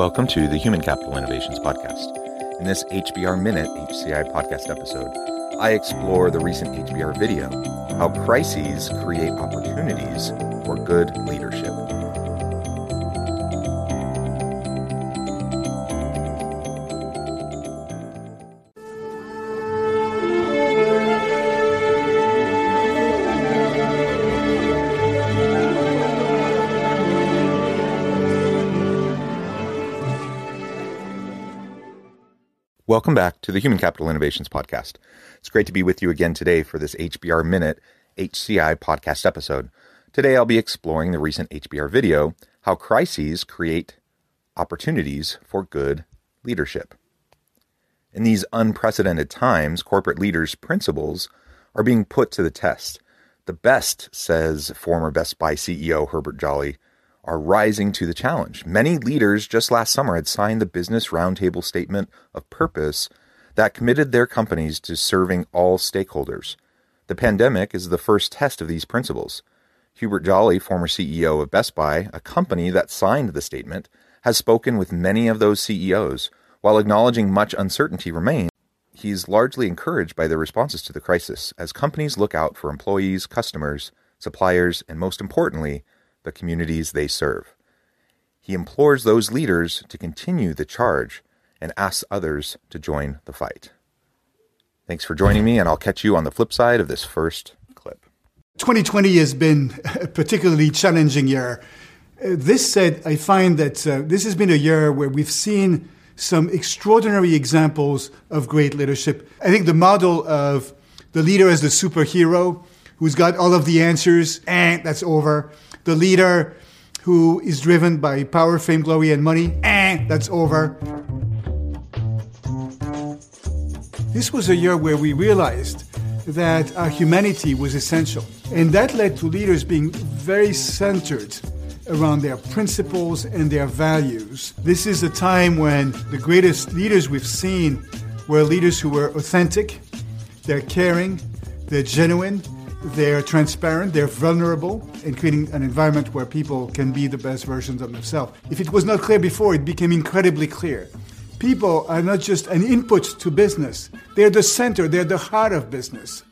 Welcome to the Human Capital Innovations Podcast. In this HBR Minute HCI podcast episode, I explore the recent HBR video How Crises Create Opportunities for Good Leadership. Welcome back to the Human Capital Innovations Podcast. It's great to be with you again today for this HBR Minute HCI podcast episode. Today I'll be exploring the recent HBR video How Crises Create Opportunities for Good Leadership. In these unprecedented times, corporate leaders' principles are being put to the test. The best, says former Best Buy CEO Hubert Joly, are rising to the challenge. Many leaders just last summer had signed the Business Roundtable Statement of Purpose that committed their companies to serving all stakeholders. The pandemic is the first test of these principles. Hubert Joly, former CEO of Best Buy, a company that signed the statement, has spoken with many of those CEOs. While acknowledging much uncertainty remains, he's largely encouraged by their responses to the crisis as companies look out for employees, customers, suppliers, and most importantly, the communities they serve. He implores those leaders to continue the charge and asks others to join the fight. Thanks for joining me, and I'll catch you on the flip side of this first clip. 2020 has been a particularly challenging year. Uh, this said, I find that uh, this has been a year where we've seen some extraordinary examples of great leadership. I think the model of the leader as the superhero who's got all of the answers, and that's over the leader who is driven by power, fame, glory, and money, eh, that's over. This was a year where we realized that our humanity was essential. And that led to leaders being very centered around their principles and their values. This is a time when the greatest leaders we've seen were leaders who were authentic, they're caring, they're genuine, they're transparent, they're vulnerable, in creating an environment where people can be the best versions of themselves. If it was not clear before, it became incredibly clear. People are not just an input to business, they're the center, they're the heart of business.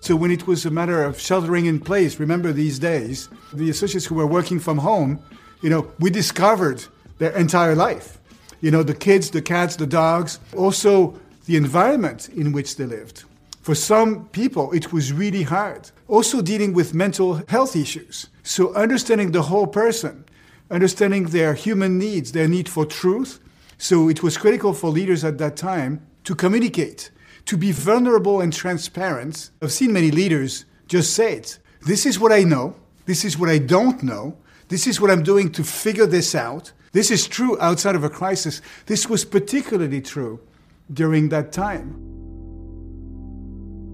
So when it was a matter of sheltering in place, remember these days, the associates who were working from home, you know, we discovered their entire life. You know, the kids, the cats, the dogs, also the environment in which they lived. For some people, it was really hard. Also, dealing with mental health issues. So, understanding the whole person, understanding their human needs, their need for truth. So, it was critical for leaders at that time to communicate, to be vulnerable and transparent. I've seen many leaders just say it. This is what I know. This is what I don't know. This is what I'm doing to figure this out. This is true outside of a crisis. This was particularly true during that time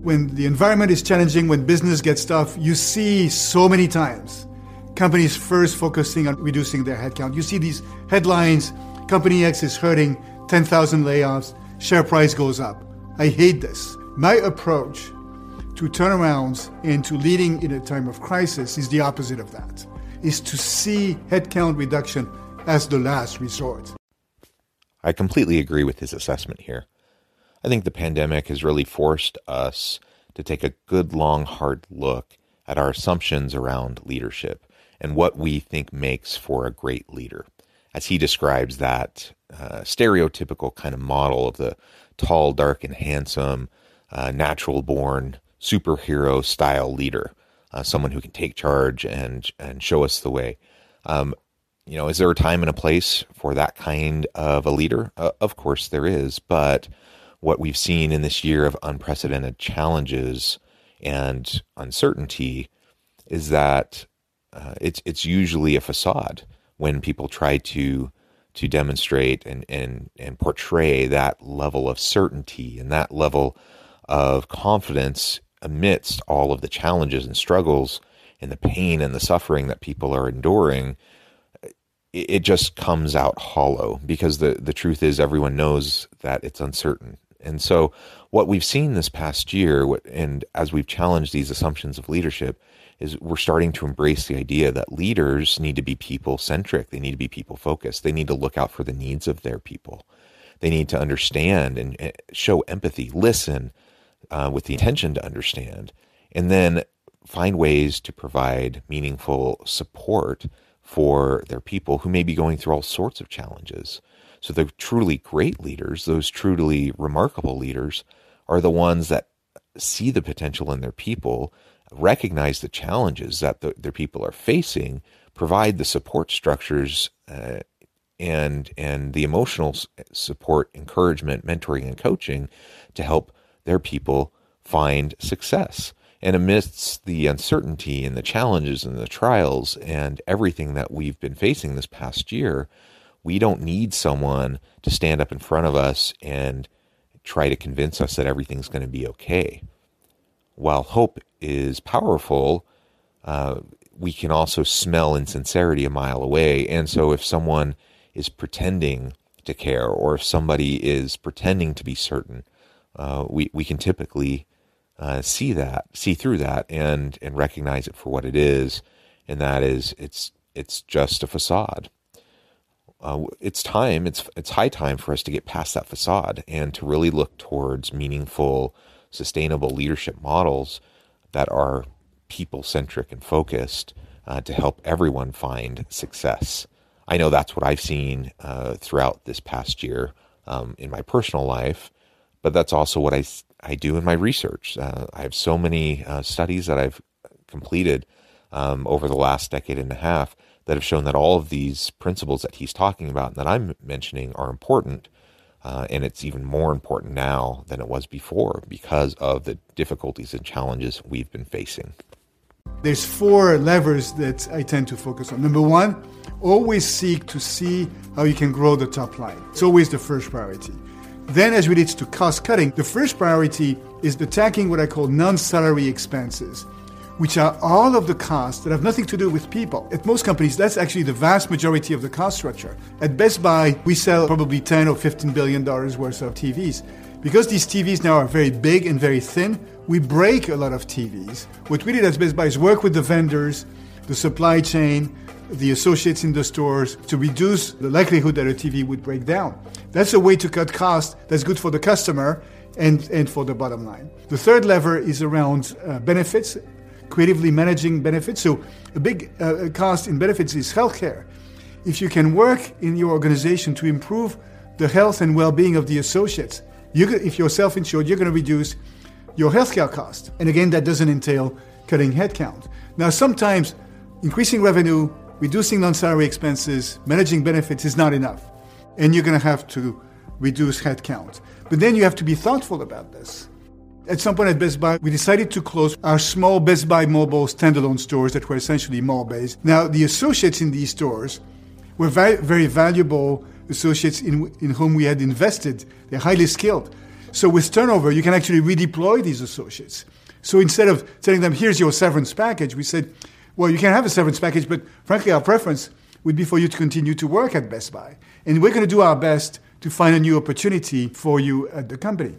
when the environment is challenging, when business gets tough, you see so many times companies first focusing on reducing their headcount. You see these headlines Company X is hurting 10,000 layoffs, share price goes up. I hate this. My approach to turnarounds and to leading in a time of crisis is the opposite of that, is to see headcount reduction as the last resort. I completely agree with his assessment here. I think the pandemic has really forced us to take a good, long, hard look at our assumptions around leadership and what we think makes for a great leader. As he describes that uh, stereotypical kind of model of the tall, dark, and handsome, uh, natural born superhero style leader, uh, someone who can take charge and, and show us the way. Um, you know, is there a time and a place for that kind of a leader? Uh, of course there is, but what we've seen in this year of unprecedented challenges and uncertainty is that uh, it's it's usually a facade when people try to to demonstrate and, and and portray that level of certainty and that level of confidence amidst all of the challenges and struggles and the pain and the suffering that people are enduring it just comes out hollow because the the truth is everyone knows that it's uncertain and so what we've seen this past year and as we've challenged these assumptions of leadership is we're starting to embrace the idea that leaders need to be people centric. They need to be people focused. They need to look out for the needs of their people. They need to understand and eh, show empathy, listen uh, with the intention to understand, and then find ways to provide meaningful support for their people who may be going through all sorts of challenges. So the truly great leaders, those truly remarkable leaders, are the ones that see the potential in their people recognize the challenges that the, their people are facing, provide the support structures uh, and and the emotional support, encouragement, mentoring, and coaching to help their people find success. And amidst the uncertainty and the challenges and the trials and everything that we've been facing this past year, we don't need someone to stand up in front of us and try to convince us that everything's going to be okay. While hope is powerful, uh, we can also smell insincerity a mile away. And so if someone is pretending to care or if somebody is pretending to be certain, uh, we, we can typically uh, see that, see through that and, and recognize it for what it is. And that is, it's, it's just a facade. Uh, it's time, it's, it's high time for us to get past that facade and to really look towards meaningful, sustainable leadership models that are people centric and focused uh, to help everyone find success. I know that's what I've seen uh, throughout this past year um, in my personal life, but that's also what I, I do in my research. Uh, I have so many uh, studies that I've completed um, over the last decade and a half that have shown that all of these principles that he's talking about and that I'm mentioning are important uh, and it's even more important now than it was before because of the difficulties and challenges we've been facing. There's four levers that I tend to focus on. Number one, always seek to see how you can grow the top line. It's always the first priority. Then, as relates to cost cutting, the first priority is attacking what I call non salary expenses which are all of the costs that have nothing to do with people. At most companies, that's actually the vast majority of the cost structure. At Best Buy, we sell probably 10 or 15 billion dollars worth of TVs. Because these TVs now are very big and very thin, we break a lot of TVs. What we did at Best Buy is work with the vendors, the supply chain, the associates in the stores to reduce the likelihood that a TV would break down. That's a way to cut costs that's good for the customer and, and for the bottom line. The third lever is around uh, benefits creatively managing benefits. So, a big uh, cost in benefits is healthcare. If you can work in your organization to improve the health and well being of the associates, you, if you're self insured, you're going to reduce your healthcare cost. And again, that doesn't entail cutting headcount. Now, sometimes increasing revenue, reducing non salary expenses, managing benefits is not enough. And you're going to have to reduce headcount. But then you have to be thoughtful about this. At some point at Best Buy, we decided to close our small Best Buy mobile standalone stores that were essentially mall based. Now, the associates in these stores were very, very valuable associates in, in whom we had invested. They're highly skilled. So, with turnover, you can actually redeploy these associates. So, instead of telling them, here's your severance package, we said, well, you can have a severance package, but frankly, our preference would be for you to continue to work at Best Buy. And we're going to do our best to find a new opportunity for you at the company.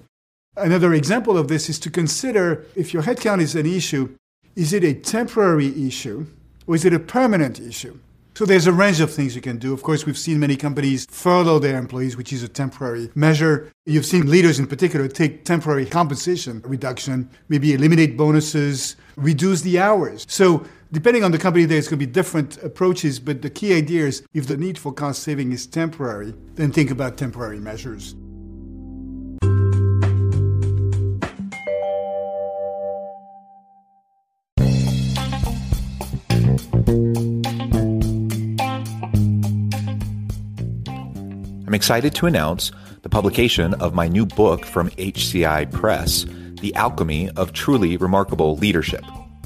Another example of this is to consider if your headcount is an issue, is it a temporary issue or is it a permanent issue? So there's a range of things you can do. Of course, we've seen many companies furlough their employees, which is a temporary measure. You've seen leaders in particular take temporary compensation reduction, maybe eliminate bonuses, reduce the hours. So depending on the company, there's going to be different approaches, but the key idea is if the need for cost saving is temporary, then think about temporary measures. I'm excited to announce the publication of my new book from HCI Press, The Alchemy of Truly Remarkable Leadership.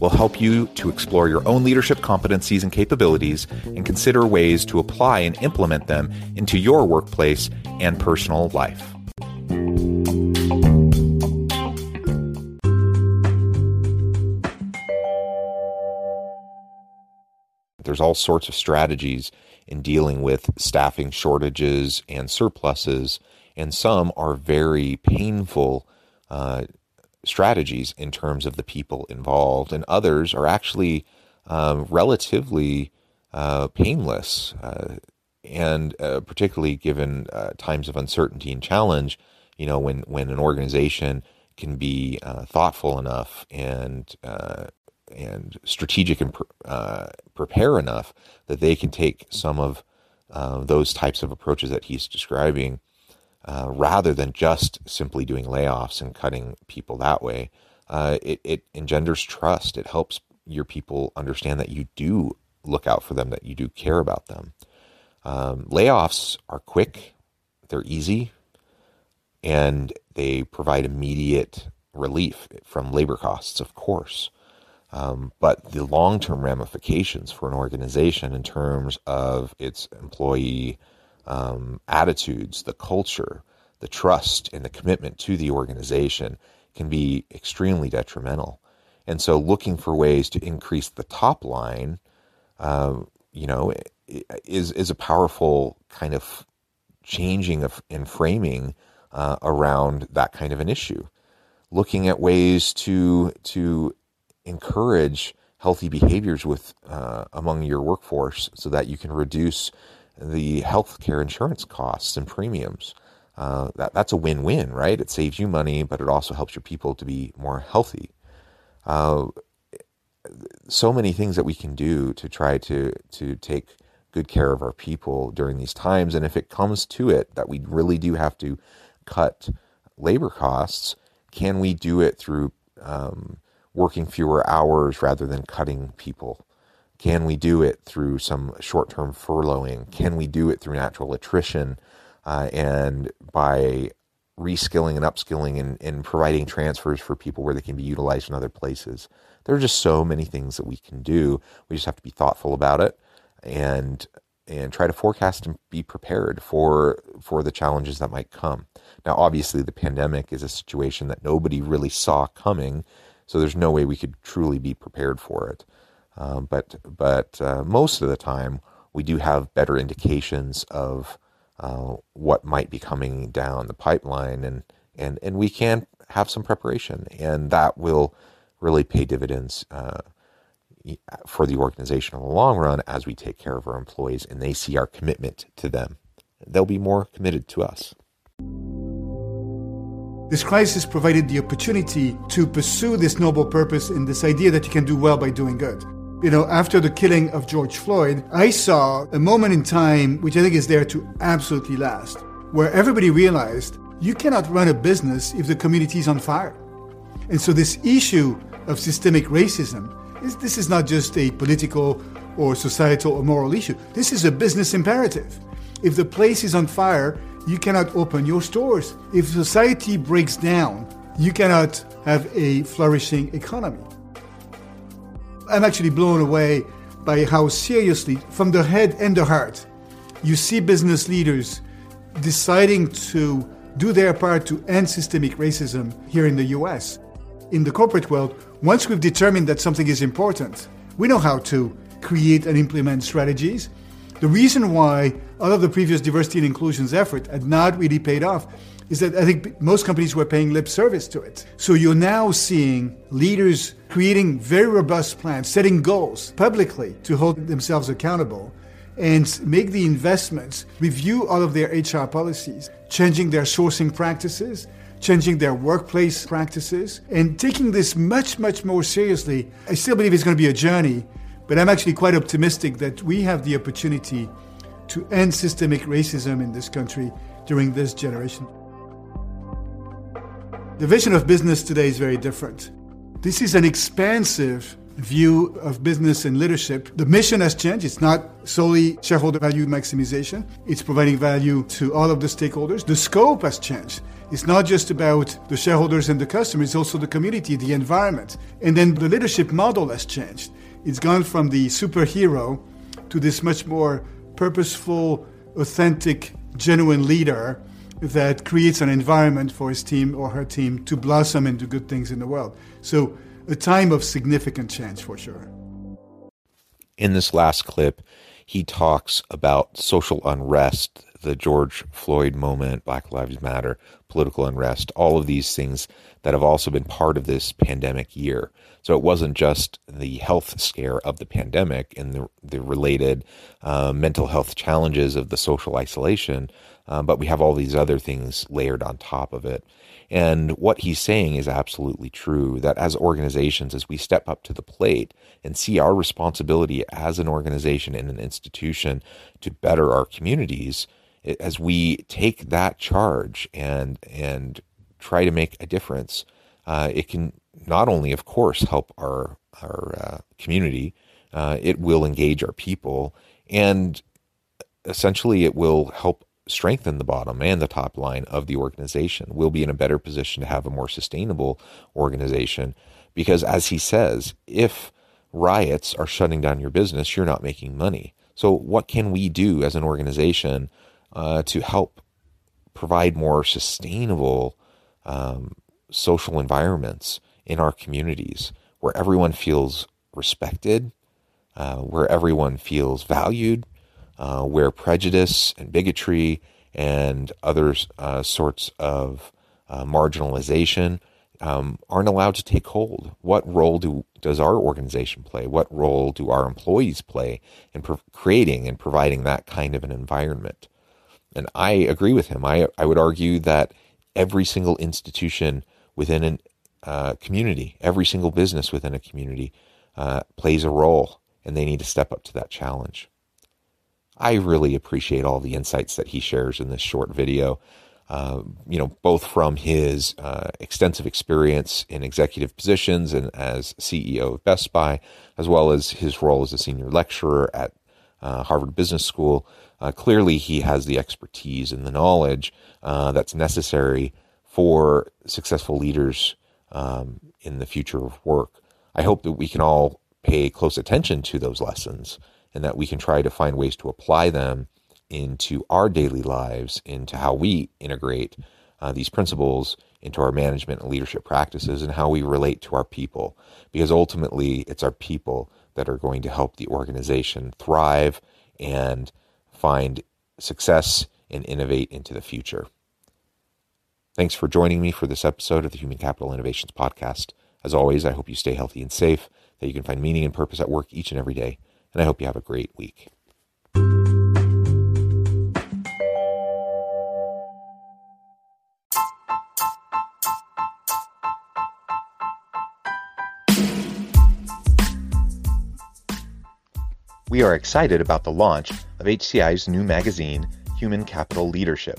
will help you to explore your own leadership competencies and capabilities and consider ways to apply and implement them into your workplace and personal life. There's all sorts of strategies in dealing with staffing shortages and surpluses, and some are very painful uh, strategies in terms of the people involved, and others are actually um, relatively uh, painless. Uh, and uh, particularly given uh, times of uncertainty and challenge, you know, when, when an organization can be uh, thoughtful enough and uh, and strategic and prepare enough that they can take some of those types of approaches that he's describing uh, rather than just simply doing layoffs and cutting people that way. Uh, it, it engenders trust. It helps your people understand that you do look out for them, that you do care about them. Um, layoffs are quick, they're easy, and they provide immediate relief from labor costs, of course. Um, but the long term ramifications for an organization in terms of its employee um, attitudes, the culture, the trust, and the commitment to the organization can be extremely detrimental. And so, looking for ways to increase the top line, uh, you know, is is a powerful kind of changing of and framing uh, around that kind of an issue. Looking at ways to to encourage healthy behaviors with uh, among your workforce, so that you can reduce the health care insurance costs and premiums. Uh, that, that's a win win, right? It saves you money, but it also helps your people to be more healthy. Uh, so many things that we can do to try to, to take good care of our people during these times. And if it comes to it that we really do have to cut labor costs, can we do it through um, working fewer hours rather than cutting people? Can we do it through some short term furloughing? Can we do it through natural attrition uh, and by reskilling and upskilling and, and providing transfers for people where they can be utilized in other places? There are just so many things that we can do. We just have to be thoughtful about it and and try to forecast and be prepared for for the challenges that might come. Now, obviously, the pandemic is a situation that nobody really saw coming, so there's no way we could truly be prepared for it. Um, but but uh, most of the time, we do have better indications of uh, what might be coming down the pipeline, and and and we can have some preparation, and that will really pay dividends uh, for the organization in the long run as we take care of our employees and they see our commitment to them. They'll be more committed to us. This crisis provided the opportunity to pursue this noble purpose and this idea that you can do well by doing good. You know, after the killing of George Floyd, I saw a moment in time which I think is there to absolutely last, where everybody realized you cannot run a business if the community is on fire. And so, this issue of systemic racism is this is not just a political or societal or moral issue. This is a business imperative. If the place is on fire, you cannot open your stores. If society breaks down, you cannot have a flourishing economy. I'm actually blown away by how seriously, from the head and the heart, you see business leaders deciding to do their part to end systemic racism here in the US. In the corporate world, once we've determined that something is important, we know how to create and implement strategies. The reason why all of the previous diversity and inclusions effort had not really paid off is that I think most companies were paying lip service to it. So you're now seeing leaders creating very robust plans, setting goals publicly to hold themselves accountable and make the investments, review all of their HR policies, changing their sourcing practices, changing their workplace practices, and taking this much, much more seriously. I still believe it's going to be a journey, but I'm actually quite optimistic that we have the opportunity to end systemic racism in this country during this generation. The vision of business today is very different. This is an expansive view of business and leadership. The mission has changed. It's not solely shareholder value maximization, it's providing value to all of the stakeholders. The scope has changed. It's not just about the shareholders and the customers, it's also the community, the environment. And then the leadership model has changed. It's gone from the superhero to this much more purposeful, authentic, genuine leader that creates an environment for his team or her team to blossom and do good things in the world. So, a time of significant change for sure. In this last clip, he talks about social unrest, the George Floyd moment, Black Lives Matter, political unrest, all of these things that have also been part of this pandemic year. So it wasn't just the health scare of the pandemic and the, the related uh, mental health challenges of the social isolation, um, but we have all these other things layered on top of it. And what he's saying is absolutely true that as organizations, as we step up to the plate and see our responsibility as an organization and an institution to better our communities, as we take that charge and and try to make a difference, uh, it can not only, of course, help our our uh, community, uh, it will engage our people, and essentially, it will help strengthen the bottom and the top line of the organization. We'll be in a better position to have a more sustainable organization because, as he says, if riots are shutting down your business, you're not making money. So, what can we do as an organization uh, to help provide more sustainable um, social environments in our communities where everyone feels respected, uh, where everyone feels valued, uh, where prejudice and bigotry and other uh, sorts of uh, marginalization um, aren't allowed to take hold. What role do does our organization play? What role do our employees play in pro- creating and providing that kind of an environment? And I agree with him. I I would argue that every single institution within a uh, community, every single business within a community, uh, plays a role, and they need to step up to that challenge. I really appreciate all the insights that he shares in this short video. Uh, you know, both from his uh, extensive experience in executive positions and as CEO of Best Buy, as well as his role as a senior lecturer at uh, Harvard Business School. Uh, clearly, he has the expertise and the knowledge uh, that's necessary for successful leaders um, in the future of work. I hope that we can all pay close attention to those lessons and that we can try to find ways to apply them into our daily lives, into how we integrate uh, these principles into our management and leadership practices and how we relate to our people. Because ultimately, it's our people that are going to help the organization thrive and find success and innovate into the future. Thanks for joining me for this episode of the Human Capital Innovations Podcast. As always, I hope you stay healthy and safe, that you can find meaning and purpose at work each and every day and I hope you have a great week. We are excited about the launch of HCI's new magazine, Human Capital Leadership.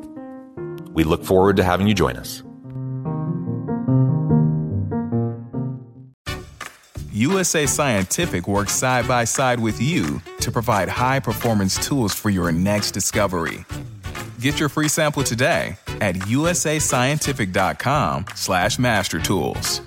We look forward to having you join us. USA Scientific works side by side with you to provide high performance tools for your next discovery. Get your free sample today at usascientific.com slash mastertools.